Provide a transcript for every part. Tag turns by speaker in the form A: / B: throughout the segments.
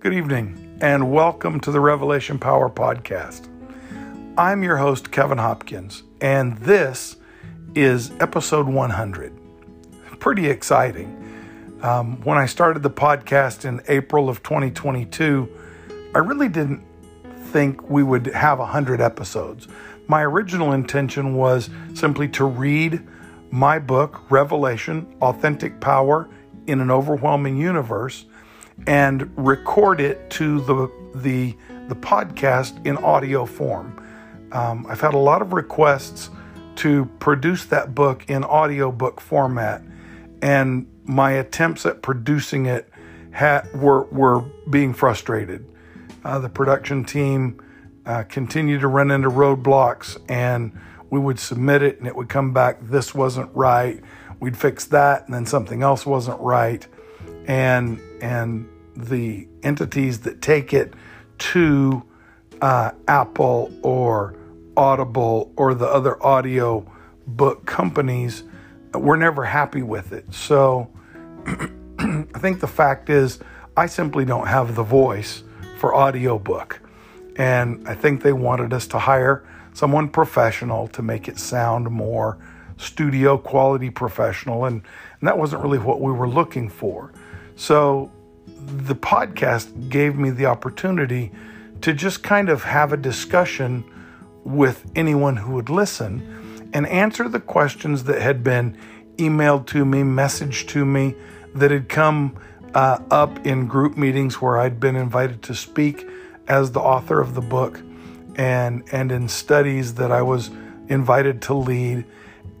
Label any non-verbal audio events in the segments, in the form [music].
A: Good evening, and welcome to the Revelation Power Podcast. I'm your host, Kevin Hopkins, and this is episode 100. Pretty exciting. Um, when I started the podcast in April of 2022, I really didn't think we would have 100 episodes. My original intention was simply to read my book, Revelation Authentic Power in an Overwhelming Universe and record it to the the the podcast in audio form. Um, I've had a lot of requests to produce that book in audio book format, and my attempts at producing it had, were were being frustrated. Uh, the production team uh, continued to run into roadblocks, and we would submit it, and it would come back. This wasn't right. We'd fix that, and then something else wasn't right and and the entities that take it to uh, Apple or Audible or the other audio book companies were never happy with it. So [clears throat] I think the fact is I simply don't have the voice for audiobook. And I think they wanted us to hire someone professional to make it sound more studio quality professional and, and that wasn't really what we were looking for. So the podcast gave me the opportunity to just kind of have a discussion with anyone who would listen and answer the questions that had been emailed to me, messaged to me, that had come uh, up in group meetings where I'd been invited to speak as the author of the book and and in studies that I was invited to lead.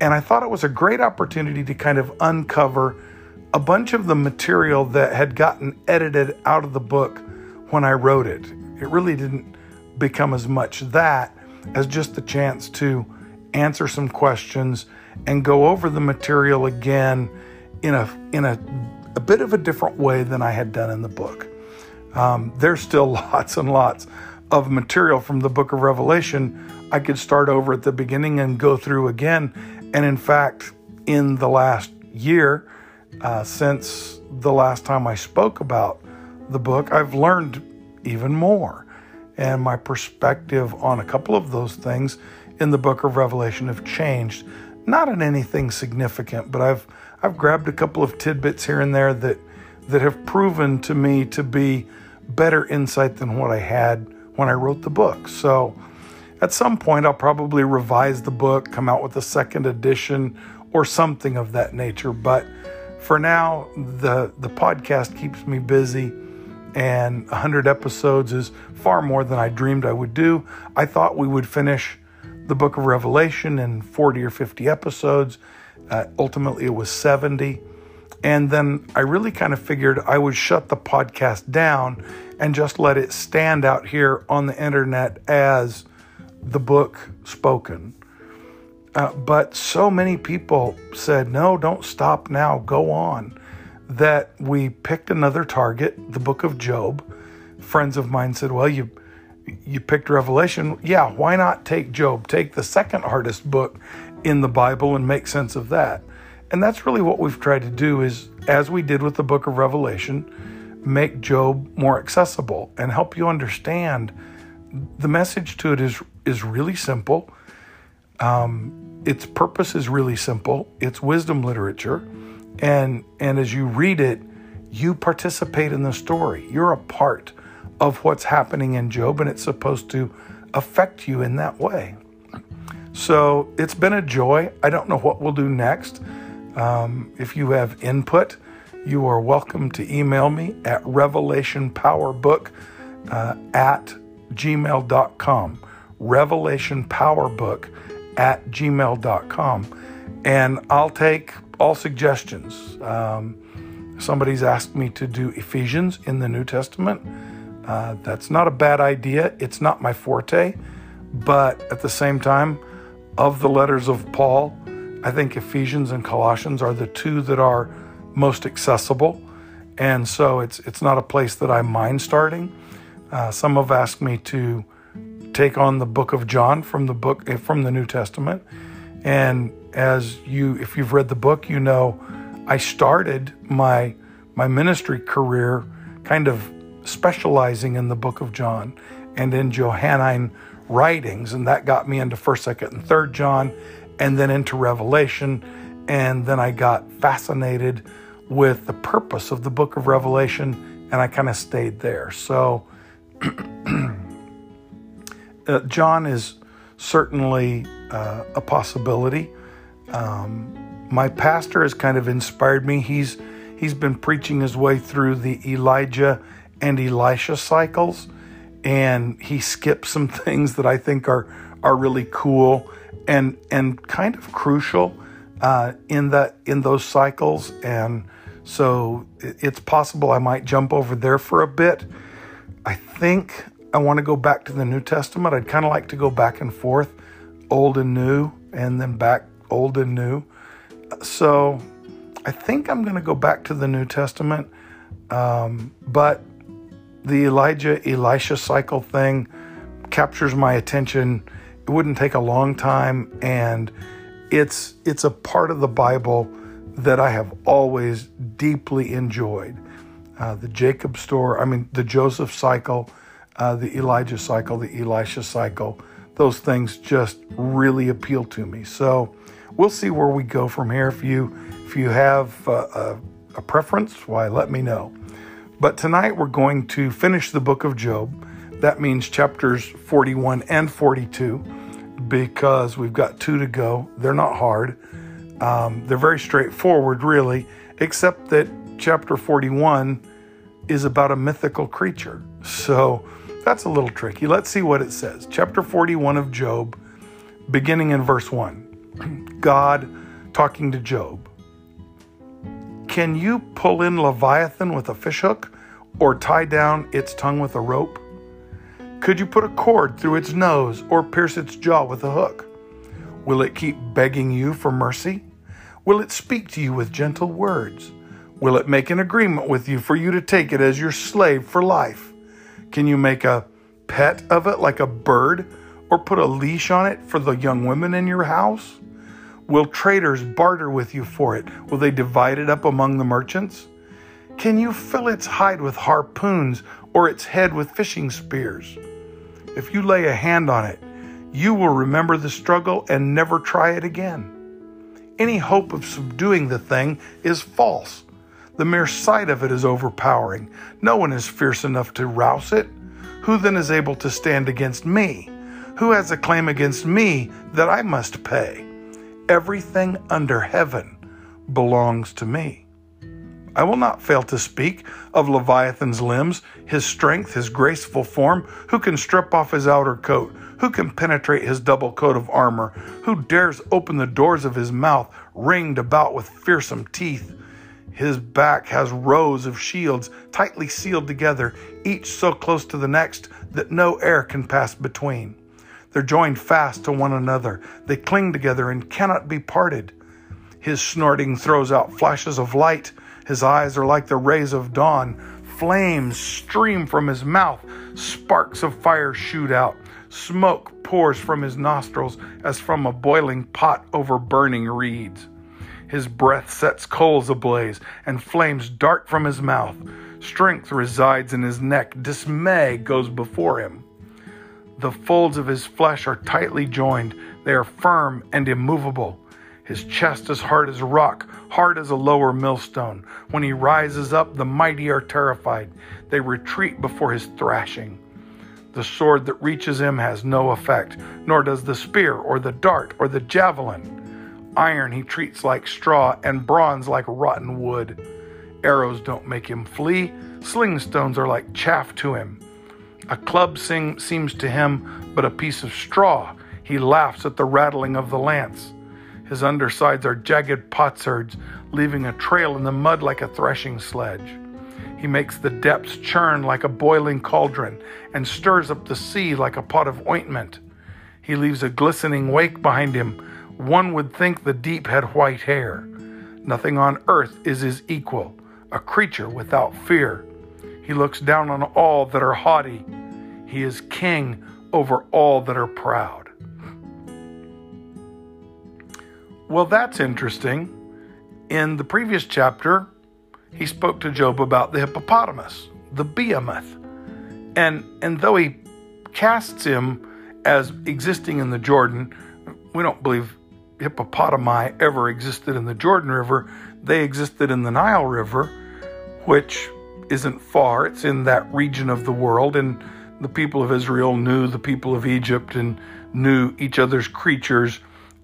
A: And I thought it was a great opportunity to kind of uncover a bunch of the material that had gotten edited out of the book when I wrote it. It really didn't become as much that as just the chance to answer some questions and go over the material again in a in a, a bit of a different way than I had done in the book. Um, there's still [laughs] lots and lots of material from the book of Revelation I could start over at the beginning and go through again. And in fact, in the last year, uh, since the last time I spoke about the book, I've learned even more. And my perspective on a couple of those things in the book of Revelation have changed. Not in anything significant, but I've I've grabbed a couple of tidbits here and there that that have proven to me to be better insight than what I had when I wrote the book. So at some point I'll probably revise the book, come out with a second edition or something of that nature, but for now, the the podcast keeps me busy, and 100 episodes is far more than I dreamed I would do. I thought we would finish the Book of Revelation in 40 or 50 episodes. Uh, ultimately, it was 70. And then I really kind of figured I would shut the podcast down and just let it stand out here on the internet as the book spoken. Uh, but so many people said, no, don't stop now, go on. That we picked another target, the book of Job. Friends of mine said, well, you, you picked Revelation. Yeah, why not take Job? Take the second hardest book in the Bible and make sense of that. And that's really what we've tried to do is, as we did with the book of Revelation, make Job more accessible and help you understand. The message to it is, is really simple um, its purpose is really simple. It's wisdom literature, and and as you read it, you participate in the story. You're a part of what's happening in Job, and it's supposed to affect you in that way. So it's been a joy. I don't know what we'll do next. Um, if you have input, you are welcome to email me at revelationpowerbook uh, at gmail.com. Revelation at gmail.com. And I'll take all suggestions. Um, somebody's asked me to do Ephesians in the New Testament. Uh, that's not a bad idea. It's not my forte. But at the same time, of the letters of Paul, I think Ephesians and Colossians are the two that are most accessible. And so it's, it's not a place that I mind starting. Uh, some have asked me to take on the book of John from the book eh, from the New Testament. And as you if you've read the book, you know I started my my ministry career kind of specializing in the book of John and in Johannine writings, and that got me into 1st, 2nd, and 3rd John, and then into Revelation. And then I got fascinated with the purpose of the book of Revelation, and I kind of stayed there. So, [clears throat] uh, John is certainly uh, a possibility. Um, my pastor has kind of inspired me. He's he's been preaching his way through the Elijah and Elisha cycles, and he skipped some [laughs] things that I think are are really cool and and kind of crucial uh, in that in those cycles. And so it's possible I might jump over there for a bit. I think I want to go back to the New Testament. I'd kind of like to go back and forth, old and new, and then back old and new. So I think I'm going to go back to the New Testament. Um, but the Elijah Elisha cycle thing captures my attention. It wouldn't take a long time, and it's it's a part of the Bible that I have always deeply enjoyed. Uh, the Jacob story, I mean the Joseph cycle, uh, the Elijah cycle, the Elisha cycle. Those things just really appeal to me. So we'll see where we go from here. If you if you have uh, a, a preference, why let me know. But tonight we're going to finish the book of Job. That means chapters 41 and 42 because we've got two to go. They're not hard. Um, they're very straightforward, really, except that chapter 41 is about a mythical creature. So that's a little tricky. Let's see what it says. Chapter 41 of Job, beginning in verse 1. [clears throat] God talking to Job. Can you pull in Leviathan with a fishhook or tie down its tongue with a rope? Could you put a cord through its nose or pierce its jaw with a hook? Will it keep begging you for mercy? Will it speak to you with gentle words? Will it make an agreement with you for you to take it as your slave for life? Can you make a pet of it like a bird or put a leash on it for the young women in your house? Will traders barter with you for it? Will they divide it up among the merchants? Can you fill its hide with harpoons or its head with fishing spears? If you lay a hand on it, you will remember the struggle and never try it again. Any hope of subduing the thing is false. The mere sight of it is overpowering. No one is fierce enough to rouse it. Who then is able to stand against me? Who has a claim against me that I must pay? Everything under heaven belongs to me. I will not fail to speak of Leviathan's limbs, his strength, his graceful form, who can strip off his outer coat, who can penetrate his double coat of armor, who dares open the doors of his mouth, ringed about with fearsome teeth. His back has rows of shields tightly sealed together, each so close to the next that no air can pass between. They're joined fast to one another. They cling together and cannot be parted. His snorting throws out flashes of light. His eyes are like the rays of dawn. Flames stream from his mouth. Sparks of fire shoot out. Smoke pours from his nostrils as from a boiling pot over burning reeds. His breath sets coals ablaze, and flames dart from his mouth. Strength resides in his neck. Dismay goes before him. The folds of his flesh are tightly joined. They are firm and immovable. His chest is hard as rock, hard as a lower millstone. When he rises up, the mighty are terrified. They retreat before his thrashing. The sword that reaches him has no effect, nor does the spear or the dart or the javelin. Iron he treats like straw, and bronze like rotten wood. Arrows don't make him flee, sling stones are like chaff to him. A club sing, seems to him but a piece of straw. He laughs at the rattling of the lance. His undersides are jagged potsherds, leaving a trail in the mud like a threshing sledge. He makes the depths churn like a boiling cauldron and stirs up the sea like a pot of ointment. He leaves a glistening wake behind him. One would think the deep had white hair. Nothing on earth is his equal, a creature without fear. He looks down on all that are haughty. He is king over all that are proud. Well, that's interesting. In the previous chapter, he spoke to Job about the hippopotamus, the behemoth. And, and though he casts him as existing in the Jordan, we don't believe hippopotami ever existed in the Jordan River. They existed in the Nile River, which isn't far. It's in that region of the world. And the people of Israel knew the people of Egypt and knew each other's creatures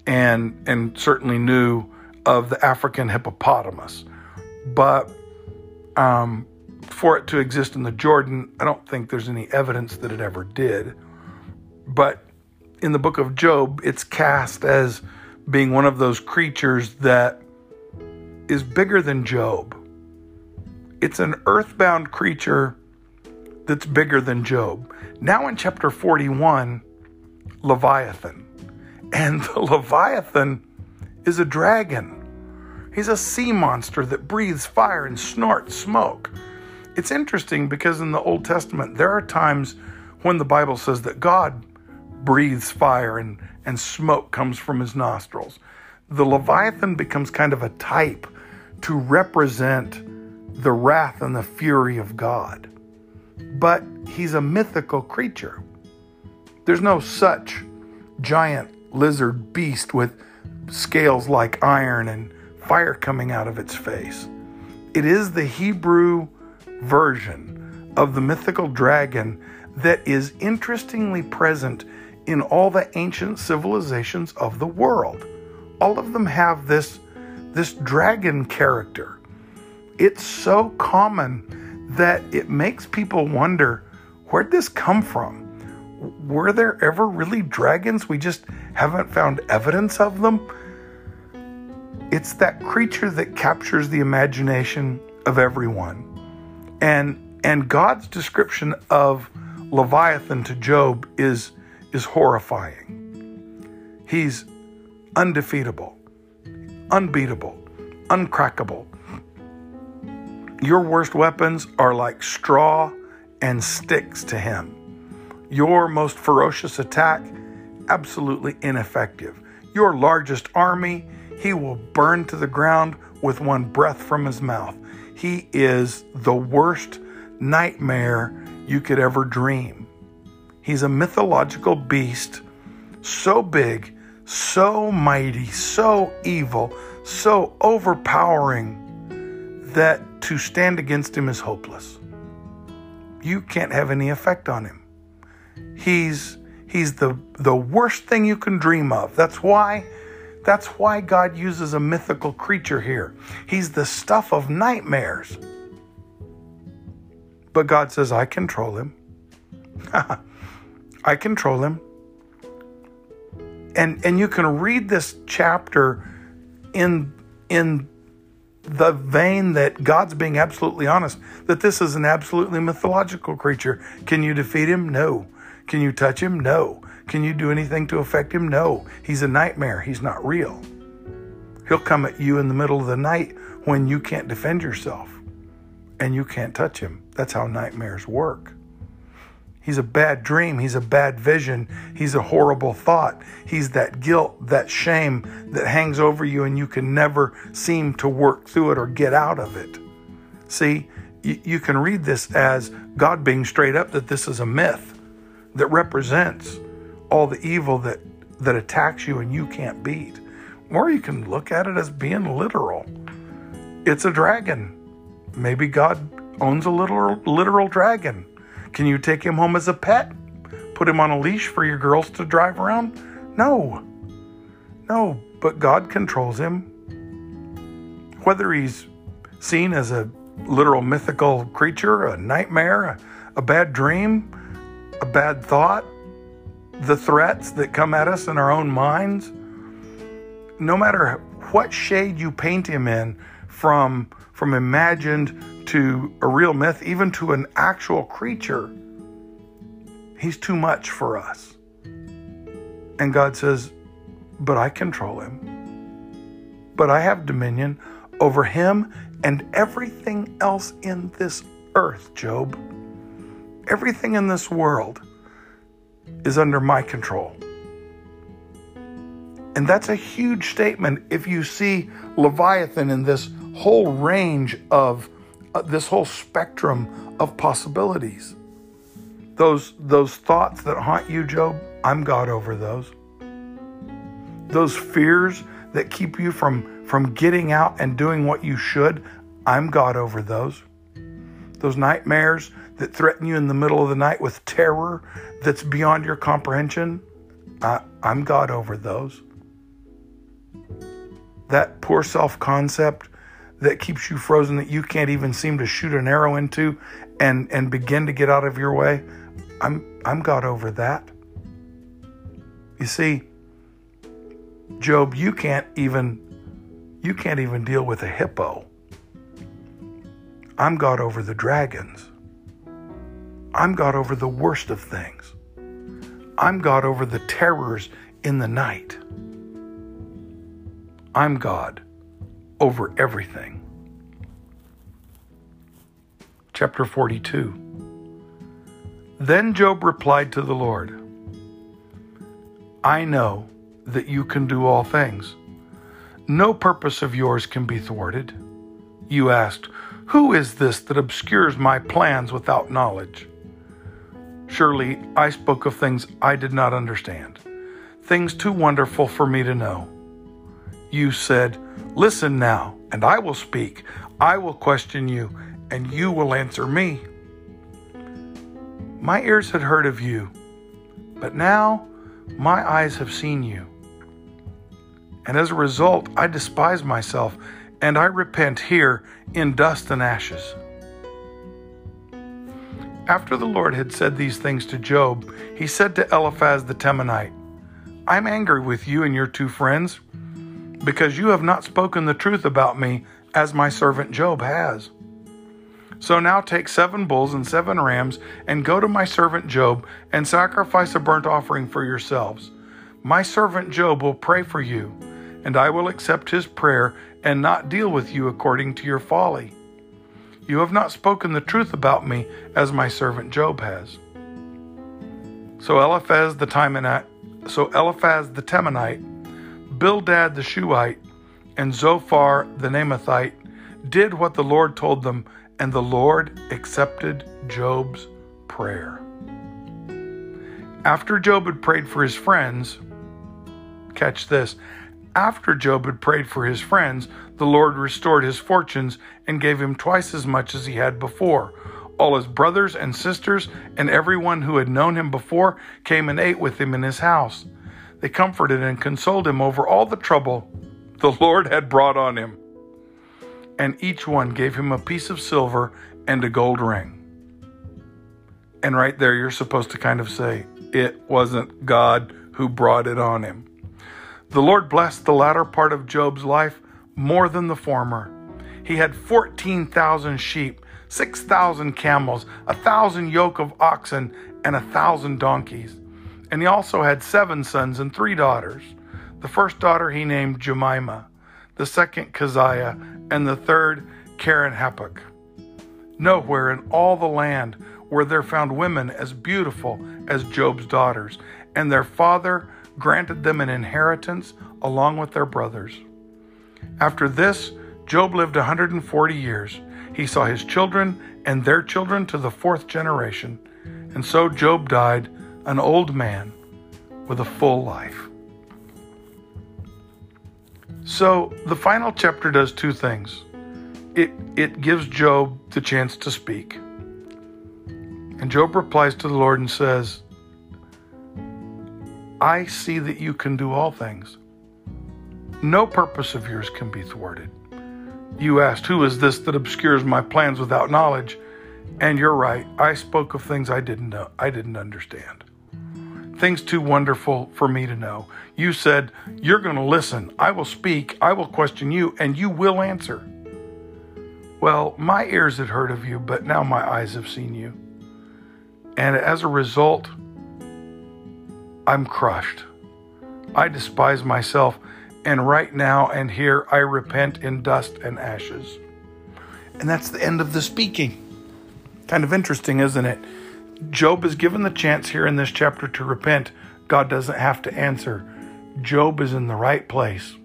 A: and, and certainly knew of the African hippopotamus. But um, for it to exist in the Jordan, I don't think there's any evidence that it ever did. But in the book of Job, it's cast as being one of those creatures that is bigger than Job. It's an earthbound creature that's bigger than Job. Now in chapter 41, Leviathan. And [laughs] the Leviathan is a dragon. He's a sea monster that breathes fire and snorts smoke. It's interesting because in the Old Testament, there are times when the Bible says that God breathes fire and, and smoke comes from his nostrils. The Leviathan becomes kind of a type to represent the wrath and the fury of God. But he's a mythical creature. There's no such giant lizard beast with scales like iron and fire coming out of its face. It is the Hebrew version of the mythical dragon that is interestingly present in all the ancient civilizations of the world. All of them have this, this dragon character. It's so common that it makes people wonder where'd this come from? Were there ever really dragons? We just haven't found evidence of them. It's that creature that captures the imagination of everyone. And and God's description of Leviathan to Job is is horrifying. He's undefeatable, unbeatable, uncrackable. Your worst weapons are like straw and sticks to him. Your most ferocious attack, absolutely ineffective. Your largest army, he will burn to the ground with one breath from his mouth. He is the worst nightmare you could ever dream. He's a mythological beast, so big, so mighty, so evil, so overpowering that to stand against him is hopeless. You can't have any effect on him. He's he's the the worst thing you can dream of. That's why that's why God uses a mythical creature here. He's the stuff of nightmares. But God says, I control him. [laughs] I control him. And and you can read this chapter in in the vein that God's being absolutely honest that this is an absolutely mythological creature. Can you defeat him? No. Can you touch him? No. Can you do anything to affect him? No. He's a nightmare. He's not real. He'll come at you in the middle of the night when you can't defend yourself and you can't touch him. That's how nightmares work. He's a bad dream. He's a bad vision. He's a horrible thought. He's that guilt, that shame that hangs over you and you can never seem to work through it or get out of it. See, you, can read this as God being straight up that this is a myth that represents all the evil that, that attacks you and you can't beat. Or you can look at it as being literal. It's a dragon. Maybe God owns a literal, literal dragon can you take him home as a pet? Put him on a leash for your girls to drive around? No. No, but God controls him. Whether he's seen as a literal mythical creature, a nightmare, a, a bad dream, a bad thought, the threats that come at us in our own minds, no matter what shade you paint him in, from, from imagined to a real myth, even to an actual creature, he's too much for us. And God says, But I control him. But I have dominion over him and everything else in this earth, Job. Everything in this world is under my control. And that's a huge statement if you see Leviathan in this whole range of uh, this whole spectrum of possibilities. Those, those thoughts that haunt you, Job, I'm God over those. Those fears that keep you from, from getting out and doing what you should, I'm God over those. Those nightmares that threaten you in the middle of the night with terror that's beyond your comprehension, I, I'm God over those. That poor self concept that keeps you frozen that you can't even seem to shoot an arrow into and, and begin to get out of your way, I'm, I'm God over that. You see, Job, you can't even you can't even deal with a hippo. I'm God over the dragons. I'm God over the worst of things. I'm God over the terrors in the night. I'm God over everything. Chapter 42. Then Job replied to the Lord, I know that you can do all things. No purpose of yours can be thwarted. You asked, Who is this that obscures my plans without knowledge? Surely I spoke of things I did not understand, things too wonderful for me to know. You said, Listen now, and I will speak. I will question you, and you will answer me. My ears had heard of you, but now my eyes have seen you. And as a result, I despise myself, and I repent here in dust and ashes. After the Lord had said these things to Job, he said to Eliphaz the Temanite, I'm angry with you and your two friends, because you have not spoken the truth about me as my servant Job has. So now take seven bulls and seven rams, and go to my servant Job, and sacrifice a burnt offering for yourselves. My servant Job will pray for you, and I will accept his prayer and not deal with you according to your folly. You have not spoken the truth about me as my servant Job has. So Eliphaz the Temanite, so Eliphaz the Temanite, Bildad the Shuhite, and Zophar the Naamathite did what the Lord told them, and the Lord accepted Job's prayer. After Job had prayed for his friends, catch this, after Job had prayed for his friends, the Lord restored his fortunes and gave him twice as much as he had before. All his brothers and sisters and everyone who had known him before came and ate with him in his house. They comforted and consoled him over all the trouble the Lord had brought on him. And each one gave him a piece of silver and a gold ring. And right there, you're supposed to kind of say, It wasn't God who brought it on him. The Lord blessed the latter part of Job's life more than the former. He had 14,000 sheep, 6,000 camels, a thousand yoke of oxen, and a thousand donkeys. And he also had seven sons and three daughters. The first daughter he named Jemima, the second Keziah, and the third Keren-happuch. Nowhere in all the land were there found women as beautiful as Job's daughters, and their father granted them an inheritance along with their brothers. After this, Job lived 140 years. He saw his children and their children to the fourth generation. And so Job died an old man with a full life. So the final chapter does two things it, it gives Job the chance to speak. And Job replies to the Lord and says, I see that you can do all things. No purpose of yours can be thwarted. You asked, Who is this that obscures my plans without knowledge? And you're right, I spoke of things I didn't know, I didn't understand. Things too wonderful for me to know. You said, You're going to listen. I will speak. I will question you, and you will answer. Well, my ears had heard of you, but now my eyes have seen you. And as a result, I'm crushed. I despise myself, and right now and here I repent in dust and ashes. And that's the end of the speaking. Kind of interesting, isn't it? Job is given the chance here in this chapter to repent. God doesn't have to answer. Job is in the right place.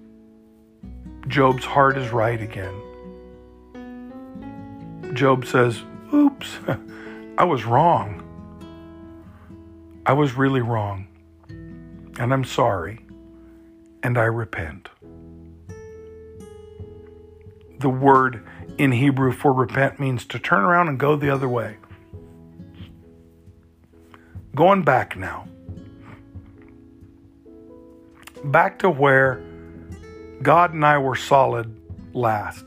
A: Job's heart is right again. Job says, Oops, [laughs] I was wrong. I was really wrong. And I'm sorry. And I repent. The word in Hebrew for repent means to turn around and go the other way. Going back now. Back to where God and I were solid last.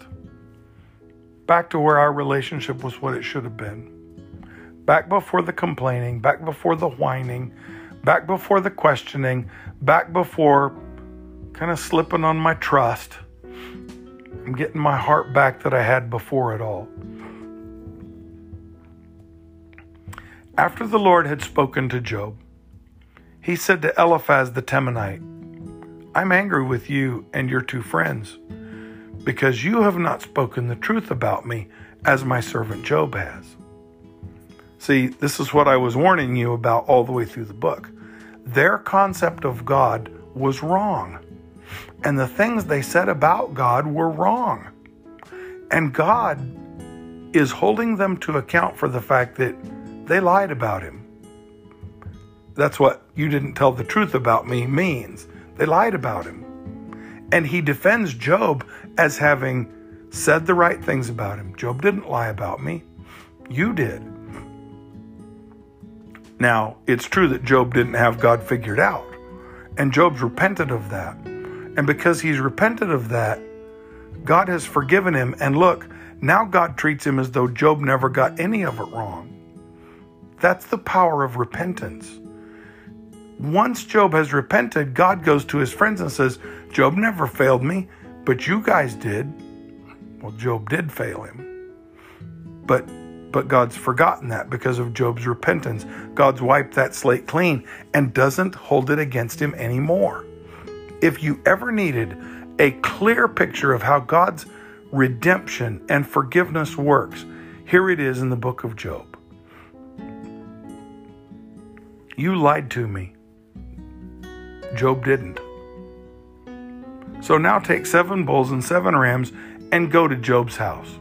A: Back to where our relationship was what it should have been. Back before the complaining, back before the whining, back before the questioning, back before kind of slipping on my trust. I'm getting my heart back that I had before it all. After the Lord had spoken to Job, he said to Eliphaz the Temanite, I'm angry with you and your two friends, because you have not spoken the truth about me as my servant Job has. See, this is what I was warning you about all the way through the book. Their concept of God was wrong, and the things they said about God were wrong. And God is holding them to account for the fact that they lied about him. That's what you didn't tell the truth about me means. They lied about him. And he defends Job as having said the right things about him. Job didn't lie about me. You did. Now, it's true that Job didn't have God figured out. And Job's repented of that. And because he's repented of that, God has forgiven him. And look, now God treats him as though Job never got any of it wrong. That's the power of repentance. Once Job has repented, God goes to his friends and says, Job never failed me, but you guys did. Well, Job did fail him. But but God's forgotten that because of Job's repentance. God's wiped that slate clean and doesn't hold it against him anymore. If you ever needed a clear picture of how God's redemption and forgiveness works, here it is in the book of Job. You lied to me. Job didn't. So now take seven bulls and seven rams and go to Job's house.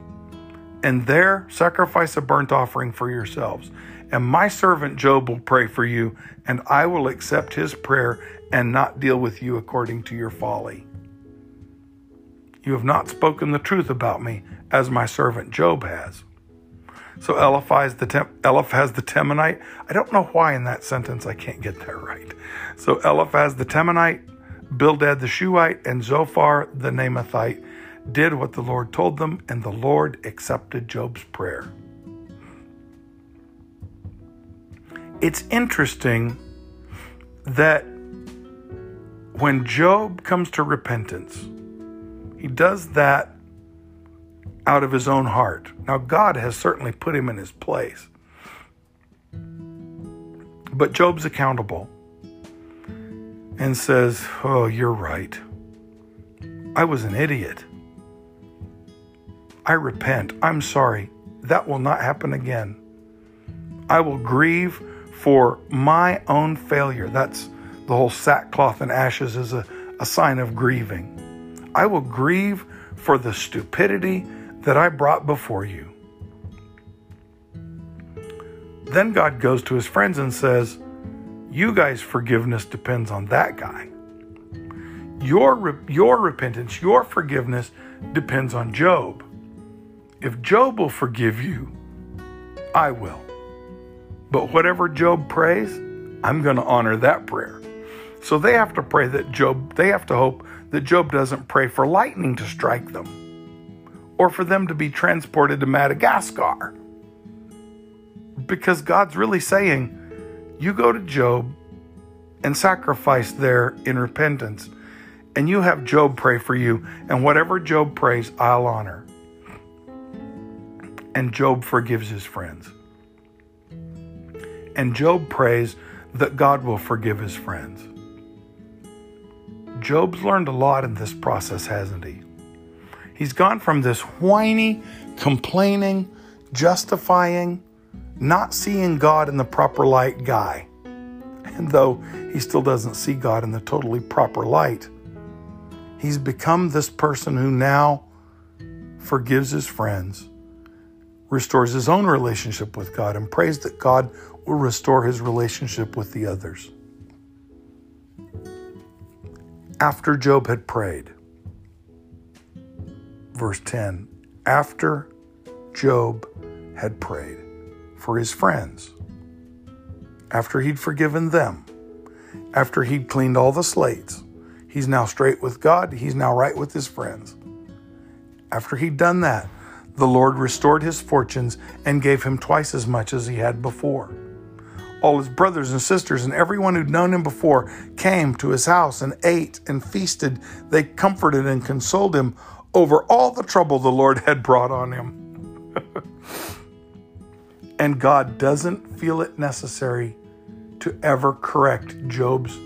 A: And there sacrifice a burnt offering for yourselves. And my servant Job will pray for you, and I will accept his prayer and not deal with you according to your folly. You have not spoken the truth about me, as my servant Job has. So Eliphaz the, Tem- Eliphaz the Temanite, I don't know why in that sentence I can't get that right. So Eliphaz the Temanite, Bildad the Shuhite, and Zophar the Naamathite did what the Lord told them, and the Lord accepted Job's prayer. It's interesting that when Job comes to repentance, he does that out of his own heart. Now, God has certainly put him in his place. But Job's accountable and says, Oh, you're right. I was an idiot. I repent. I'm sorry. That will not happen again. I will grieve for my own failure. That's the whole sackcloth and ashes is a, a sign of grieving. I will grieve for the stupidity that I brought before you. Then God goes to his friends and says, You guys' forgiveness depends on that guy. Your, your repentance, your forgiveness depends on Job. If Job will forgive you, I will. But whatever Job prays, I'm going to honor that prayer. So they have to pray that Job, they have to hope that Job doesn't pray for lightning to strike them or for them to be transported to Madagascar. Because God's really saying, you go to Job and sacrifice there in repentance, and you have Job pray for you, and whatever Job prays, I'll honor. And Job forgives his friends. And Job prays that God will forgive his friends. Job's learned a lot in this process, hasn't he? He's gone from this whiny, complaining, justifying, not seeing God in the proper light guy. And though he still doesn't see God in the totally proper light, he's become this person who now forgives his friends, restores his own relationship with God and prays that God will restore his relationship with the others. After Job had prayed, verse 10 after Job had prayed for his friends, after he'd forgiven them, after he'd cleaned all the slates, he's now straight with God, he's now right with his friends. After he'd done that, the Lord restored his fortunes and gave him twice as much as he had before. All his brothers and sisters and everyone who'd known him before came to his house and ate and feasted. They comforted and consoled him over all the trouble the Lord had brought on him. [laughs] and God doesn't feel it necessary to ever correct Job's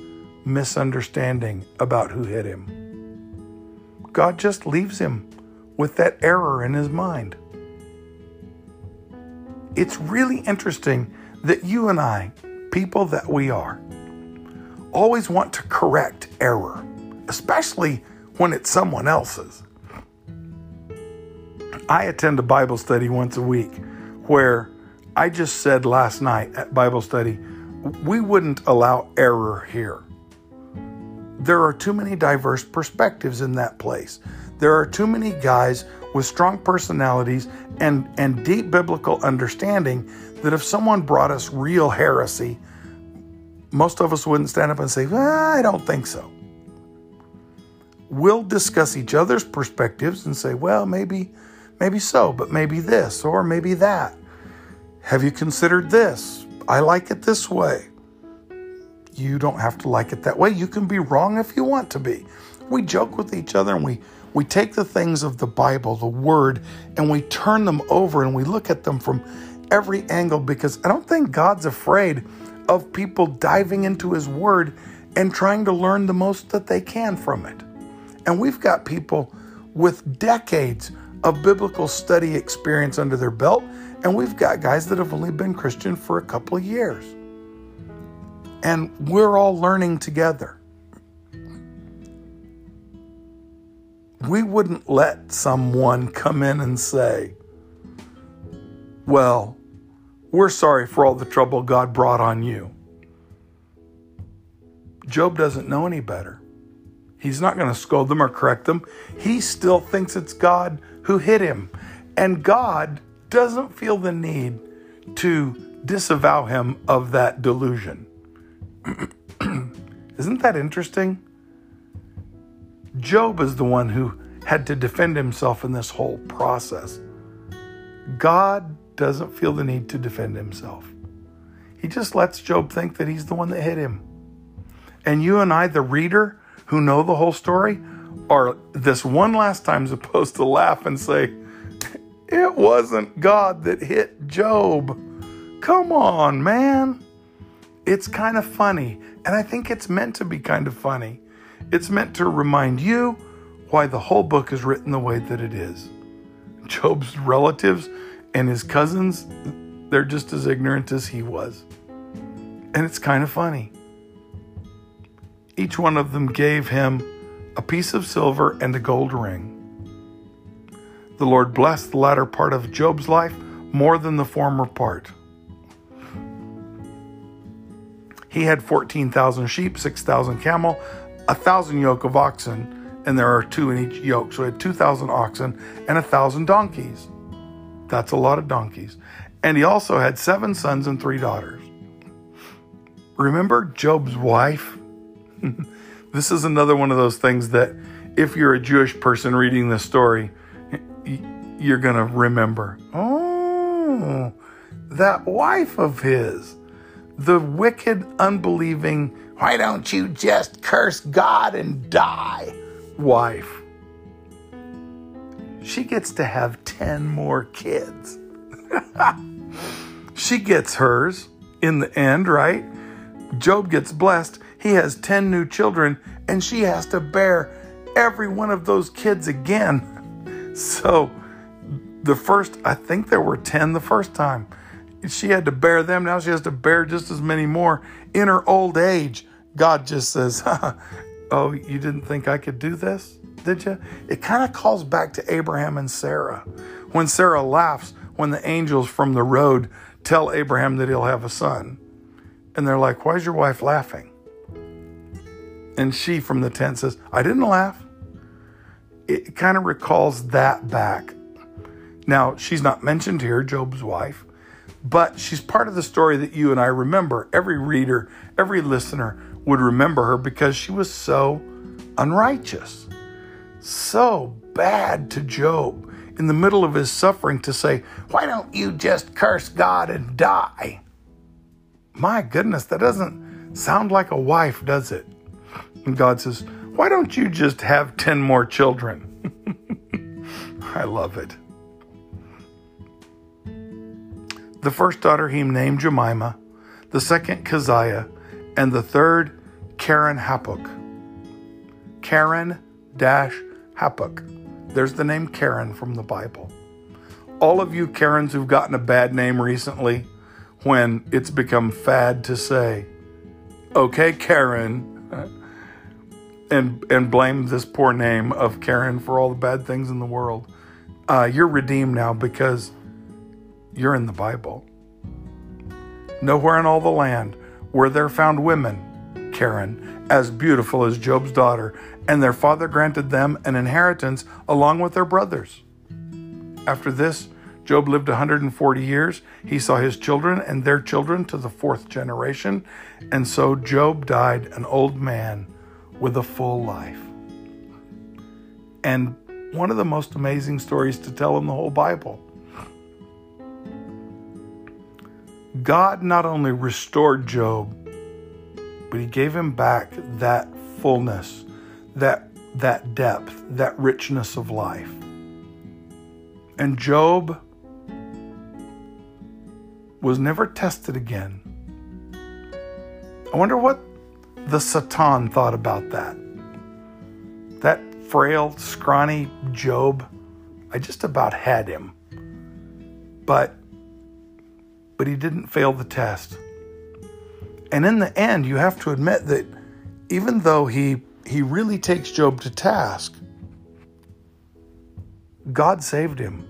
A: misunderstanding about who hit him. God just leaves him with that error in his mind. It's really interesting that you and I, people that we are, always want to correct error, especially when it's someone else's. I attend a Bible study once a week where I just said last night at Bible study, we wouldn't allow error here. There are too many diverse perspectives in that place. There are too many guys with strong personalities and, and deep biblical understanding that if someone brought us real heresy, most of us wouldn't stand up and say, well, I don't think so. We'll discuss each other's perspectives and say, well, maybe, maybe so, but maybe this or maybe that. Have you considered this? I like it this way. You don't have to like it that way. You can be wrong if you want to be. We joke with each other and we we take the things of the Bible, the Word, and we turn them over and we look at them from every angle because I don't think God's afraid of people diving into His Word and trying to learn the most that they can from it. And we've got people with decades of biblical study experience under their belt, and we've got guys that have only been Christian for a couple of years. And we're all learning together. we wouldn't let someone come in and say, Well, we're sorry for all the trouble God brought on you. Job doesn't know any better. He's not going to scold them or correct them. He still thinks it's God who hit him. And God doesn't feel the need to disavow him of that delusion. [clears throat] Isn't that interesting? Job is the one who had to defend himself in this whole process. God doesn't feel the need to defend himself. He just lets Job think that he's the one that hit him. And you and I, the reader who know the whole story, are this one last time supposed to laugh and say, It wasn't God that hit Job. Come on, man. It's kind of funny. And I think it's meant to be kind of funny. It's meant to remind you why the whole book is written the way that it is. Job's relatives and his cousins, they're just as ignorant as he was. And it's kind of funny. Each one of them gave him a piece of silver and a gold ring. The Lord blessed the latter part of Job's life more than the former part. He had 14,000 sheep, 6,000 camel, a thousand yoke of oxen, and there are two in each yoke. So he had 2,000 oxen and a thousand donkeys. That's a lot of donkeys. And he also had seven sons and three daughters. Remember Job's wife? [laughs] this is another one of those things that if you're a Jewish person reading this story, you're going to remember. Oh, that wife of his, the wicked, unbelieving, why don't you just curse God and die? Wife. She gets to have 10 more kids. [laughs] she gets hers in the end, right? Job gets blessed. He has 10 new children, and she has to bear every one of those kids again. [laughs] So, the first, I think there were 10 the first time. She had to bear them. Now she has to bear just as many more in her old age. God just says, [laughs] Oh, you didn't think I could do this, did you? It kind of calls back to Abraham and Sarah when Sarah laughs when the angels from the road tell Abraham that he'll have a son. And they're like, Why is your wife laughing? And she from the tent says, I didn't laugh. It kind of recalls that back. Now, she's not mentioned here, Job's wife, but she's part of the story that you and I remember. Every reader, every listener would remember her because she was so unrighteous, so bad to Job in the middle of his suffering to say, Why don't you just curse God and die? My goodness, that doesn't sound like a wife, does it? And God says, Why don't you just have 10 more children? [laughs] I love it. The first daughter he named Jemima, the second Keziah, and the third Karen Hapuk. Karen dash Hapuk. There's the name Karen from the Bible. All of you Karens who've gotten a bad name recently, when it's become fad to say, okay, Karen, and, and blame this poor name of Karen for all the bad things in the world, uh, you're redeemed now because you're in the Bible. Nowhere in all the land were there found women, Karen, as beautiful as Job's daughter and their father granted them an inheritance along with their brothers. After this, Job lived 140 years. He saw his children and their children to the fourth generation, and so Job died an old man with a full life. And one of the most amazing stories to tell in the whole Bible. God not only restored Job, but he gave him back that fullness that, that depth, that richness of life. And Job was never tested again. I wonder what the Satan thought about that. That frail, scrawny Job, I just about had him. But but he didn't fail the test. And in the end, you have to admit that even though he he really takes Job to task. God saved him.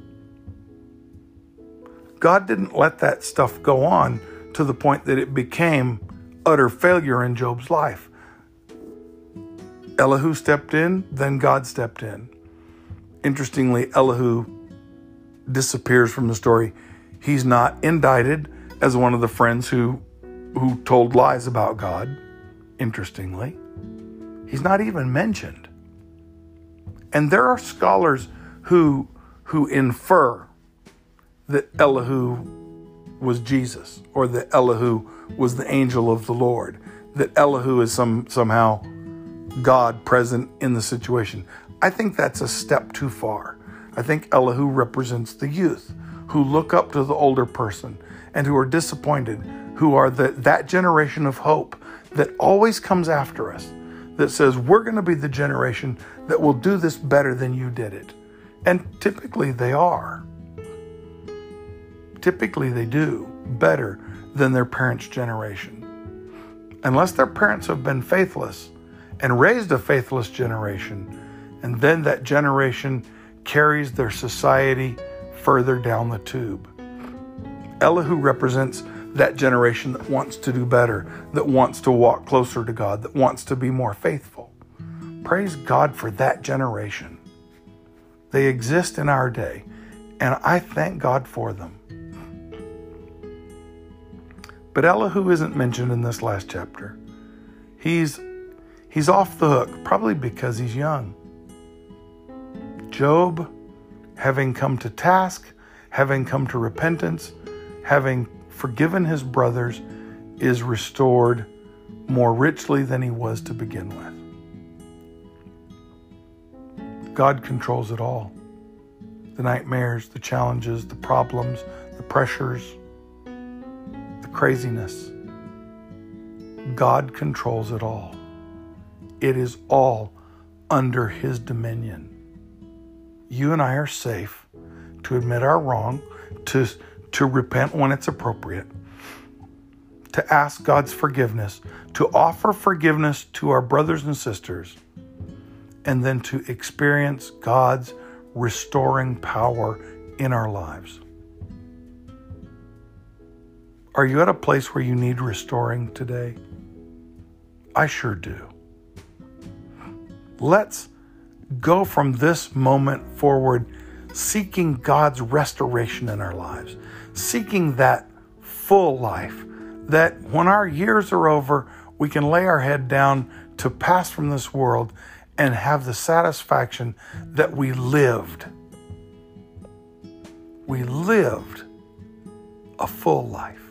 A: God didn't let that stuff go on to the point that it became utter failure in Job's life. Elihu stepped in, then God stepped in. Interestingly, Elihu disappears from the story. He's not indicted as one of the friends who who told lies about God, interestingly. He's not even mentioned. And there are scholars who, who infer that Elihu was Jesus or that Elihu was the angel of the Lord, that Elihu is some, somehow God present in the situation. I think that's a step too far. I think Elihu represents the youth who look up to the older person and who are disappointed, who are the, that generation of hope that always comes after us that says we're going to be the generation that will do this better than you did it. And typically they are. Typically they do better than their parents' generation. Unless their parents have been faithless and raised a faithless generation, and then that generation carries their society further down the tube. Elihu represents that generation that wants to do better, that wants to walk closer to God, that wants to be more faithful. Praise God for that generation. They exist in our day, and I thank God for them. But Elihu isn't mentioned in this last chapter. He's he's off the hook, probably because he's young. Job, having come to task, having come to repentance, having forgiven his brothers, is restored more richly than he was to begin with. God controls it all the nightmares, the challenges, the problems, the pressures, craziness. God controls it all. It is all under His dominion. You and I are safe to admit our wrong, to to repent when it's appropriate, to ask God's forgiveness, to offer forgiveness to our brothers and sisters, and then to experience God's restoring power in our lives. Are you at a place where you need restoring today? I sure do. Let's go from this moment forward seeking God's restoration in our lives, seeking that full life, that when our years are over, we can lay our head down to pass from this world and have the satisfaction that we lived. We lived a full life.